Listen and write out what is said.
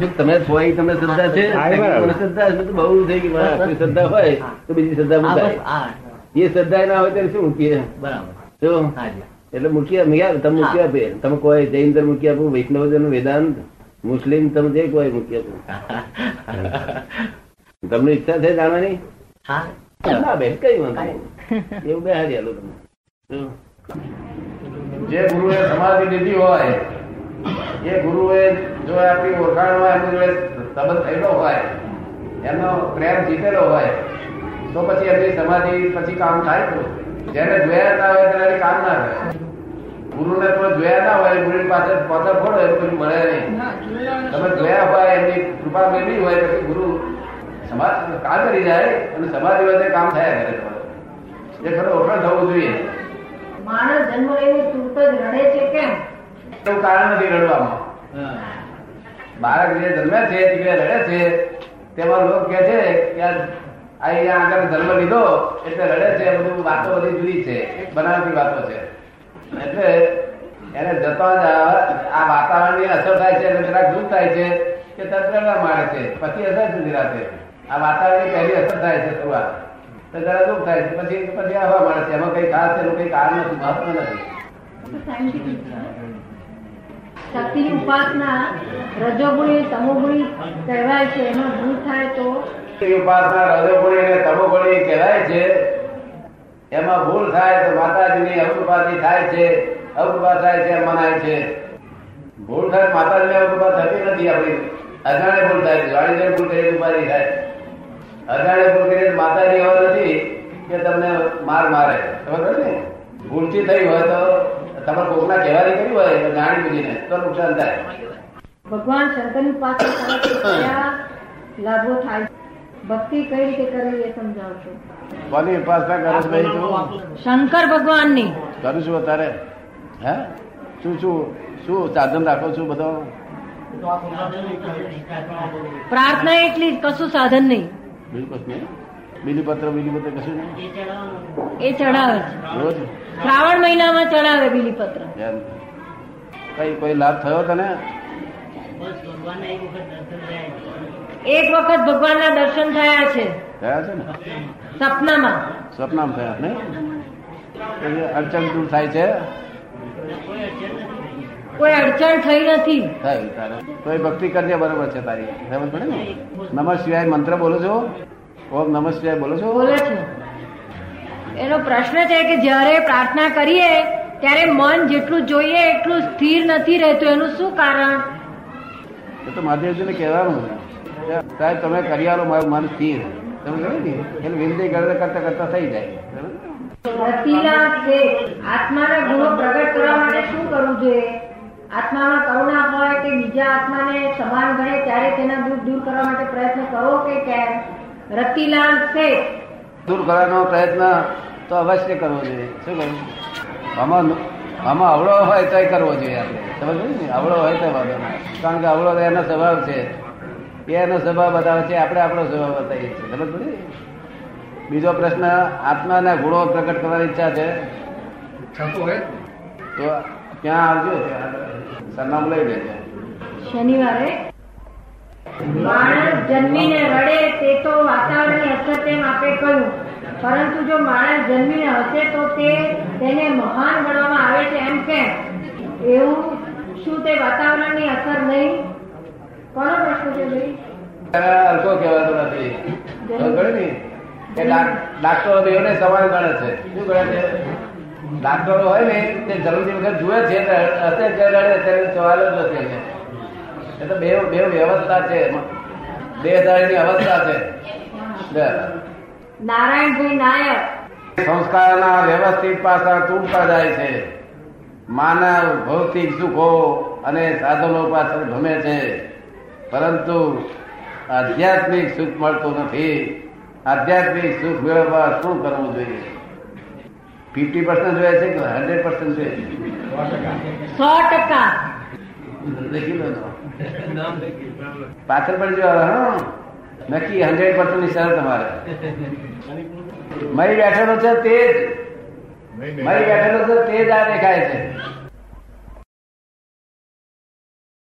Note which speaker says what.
Speaker 1: જો તમે છો એ તમને શ્રદ્ધા છે. મને શ્રદ્ધા છે તો બહુ થઈ ગઈ શ્રદ્ધા હોય તો બીજી શ્રદ્ધા મુકાય. એ શ્રદ્ધા ના હોય ત્યારે શું મૂકીએ?
Speaker 2: બરાબર.
Speaker 1: એટલે મૂકી આપે તમે મૂકી આપે. તમે કોઈ જૈન ધર્મ મૂકી આપો વૈષ્ણવ ધર્મ વેદાંત મુસ્લિમ તમે જે કોઈ મૂકી આપો. તમને ઈચ્છા છે જાણવાની?
Speaker 2: હા.
Speaker 1: ના બેન કઈ વાંધો એવું બે હારી આલો તમે. જે ગુરુએ સમાધિ લીધી હોય એ ગુરુએ જો આપણી ઓળખાણ હોય એમની જોડે સંબંધ થયેલો હોય એમનો પ્રેમ જીતેલો હોય તો પછી એમની સમાધિ પછી કામ થાય તો. જેને જોયા ના હોય તેને કામ ના થાય. ગુરુને તો જોયા ના હોય ગુરુની પાસે પોતા ફોડો એવું કોઈ મળે નહીં. તમે જોયા હોય એમની કૃપા મેળવી હોય પછી ગુરુ સમાજ કામ કરી જાય અને સમાધિ વચ્ચે કામ થયા કરે. એ ખરો ઓળખાણ થવું જોઈએ.
Speaker 3: માણસ જન્મ લઈને તૂટ જ રડે છે
Speaker 1: એવું કારણ નથી રડવામાં. બાળક જે જન્મે છે દીકરા રડે છે તેમાં લોકો કે છે કે અહીંયા આગળ જન્મ લીધો એટલે રડે છે બધું વાતો બધી જુદી છે બનાવતી વાતો છે. એટલે એને જતો જ આ વાતાવરણની અસર થાય છે એટલે જરાક દુઃખ થાય છે કે તરત ના માંડે છે પછી અસર સુધી રાતે. આ વાતાવરણની પહેલી અસર થાય છે શરૂઆત. તો જરા દુઃખ થાય છે પછી પછી આવવા માંડે છે એમાં કઈ ખાસ એનું કઈ કારણ નથી મહત્વ નથી.
Speaker 3: શક્તિની ઉપાસના રજોગુણી, તમોગુણી કહેવાય છે, એનો ભૂલ થાય તો.
Speaker 1: ઉપાસના રજોગુણી અને તમોગુણી કહેવાય છે. એમાં ભૂલ થાય તો માતાજીની અવકૃપાથી થાય છે. અવકૃપા થાય છે, મનાય છે. ભૂલ થાય માતાજીની અવકૃપા થતી નથી આપણી. અજાણે ભૂલ થાય છે જાણી ભૂલ કરીએ ઉપાધિ થાય. અજાણે ભૂલ કરીએ માતાજી એવા નથી કે તમને માર મારે. ખબર ને? ભૂલથી થઈ હોય તો તમારે કોકના કહેવાથી કર્યું હોય તો જાણી બુજીને. તો નુકસાન થાય.
Speaker 3: ભગવાન શંકરની પાસે લાભો થાય? ભક્તિ કઈ રીતે કરવી એ સમજાવશો
Speaker 1: કોની ઉપાસના કરો છો ભાઈ તું?
Speaker 3: શંકર ભગવાનની.
Speaker 1: કરું છું અત્યારે. હે? શું શું શું સાધન રાખો છું બધો?
Speaker 3: પ્રાર્થના એટલી કશું સાધન નહીં.
Speaker 1: બિલકુલ નહીં. બીલીપત્ર બીલીપત્ર કશું નહીં?
Speaker 3: એ ચડાવે છે.
Speaker 1: રોજ?
Speaker 3: શ્રાવણ મહિનામાં ચડાવે બીલીપત્ર
Speaker 1: પત્ર. કઈ કોઈ લાભ થયો તને?
Speaker 3: એક વખત ભગવાનના દર્શન થયા છે.
Speaker 1: થયા છે ને?
Speaker 3: સપનામાં.
Speaker 1: સપનામાં થયા ને પછી અડચણ દૂર થાય છે?
Speaker 3: કોઈ અડચણ થઈ. નથી.
Speaker 1: થાય તારે. કોઈ ભક્તિ કરજે બરોબર છે તારી. સમજ પડે ને? નમઃ શિવાય મંત્ર બોલો છો. ઓમ નમઃ શિવાય બોલો છો?
Speaker 3: બોલે છે. એનો પ્રશ્ન છે કે જ્યારે પ્રાર્થના કરીએ ત્યારે મન જેટલું જોઈએ એટલું સ્થિર નથી રહેતું. એનું શું કારણ?
Speaker 1: એ તો મહાદેવજીને કહેવાનું સાહેબ તમે કરી આલો મારું મન સ્થિર. તમે કહ્યું ને એટલે વિનંતી કરતા કરતા કરતા થઈ જાય.
Speaker 3: આત્માના ગુણો પ્રગટ કરવા માટે શું કરવું જોઈએ? આત્મામાં કરુણા હોય કે બીજા આત્માને સમાન ગણે ત્યારે તેના દુઃખ દૂર કરવા માટે પ્રયત્ન કરો કે કેમ? રતિલાલ શેઠ.
Speaker 1: દૂર કરવાનો પ્રયત્ન તો અવશ્ય કરવો જોઈએ. શું કરવું આમાં આમાં અવળો હોય તો કરવો જોઈએ આપણે. સમજ ને? અવળો હોય તો વાંધો નહીં. કારણ કે અવળો એનો સ્વભાવ છે. એ એનો સ્વભાવ બતાવે છે આપણે આપણો સ્વભાવ બતાવીએ છીએ. સમજ પડી બીજો પ્રશ્ન આત્માના ગુણો પ્રકટ કરવાની ઈચ્છા છે? તો ત્યાં આવજો? સરનામું લઈ લેજો.
Speaker 3: શનિવારે માણસ જન્મીને રડે તે તો વાતાવરણની અસર તેમ આપે કહ્યું. પરંતુ જો માણસ જન્મીને હશે તો તે તેને મહાન ગણવામાં આવે છે એમ કેમ? એવું શું તે વાતાવરણની અસર નહીં? કોનો પ્રશ્ન છે ભાઈ?
Speaker 1: હલકો કહેવાતો નથી. ને. ડાક્ટરો બેવને સમાન ગણે છે. શું ગણે છે? ડાક્ટરો હોય ને તે જરૂરી વખત જુએ છે તો હશે કે સવાલ જ નથી. એ તો બે બે વ્યવસ્થા છે. દેહધારીની અવસ્થા છે.
Speaker 3: નારાયણભાઈ નાયક.
Speaker 1: સંસ્કારના વ્યવસ્થિત પાસા તૂટતા જાય છે. માનવ ભૌતિક સુખો અને સાધનો પાછળ ગમે છે. પરંતુ આધ્યાત્મિક સુખ મળતું નથી. આધ્યાત્મિક સુખ મેળવવા શું કરવું જોઈએ? ફિફ્ટી પર્સન્ટ જોઈએ છે કે હંડ્રેડ પર્સન્ટ છે?
Speaker 3: સો ટકા.
Speaker 1: લો પાછળ પડી જવા નક્કી હંડ્રેડ પર્સન્ટની શરત તમારે. મરી બેઠેલો છે તે જ. મરી બેઠેલો છે તે જ આ દેખાય છે.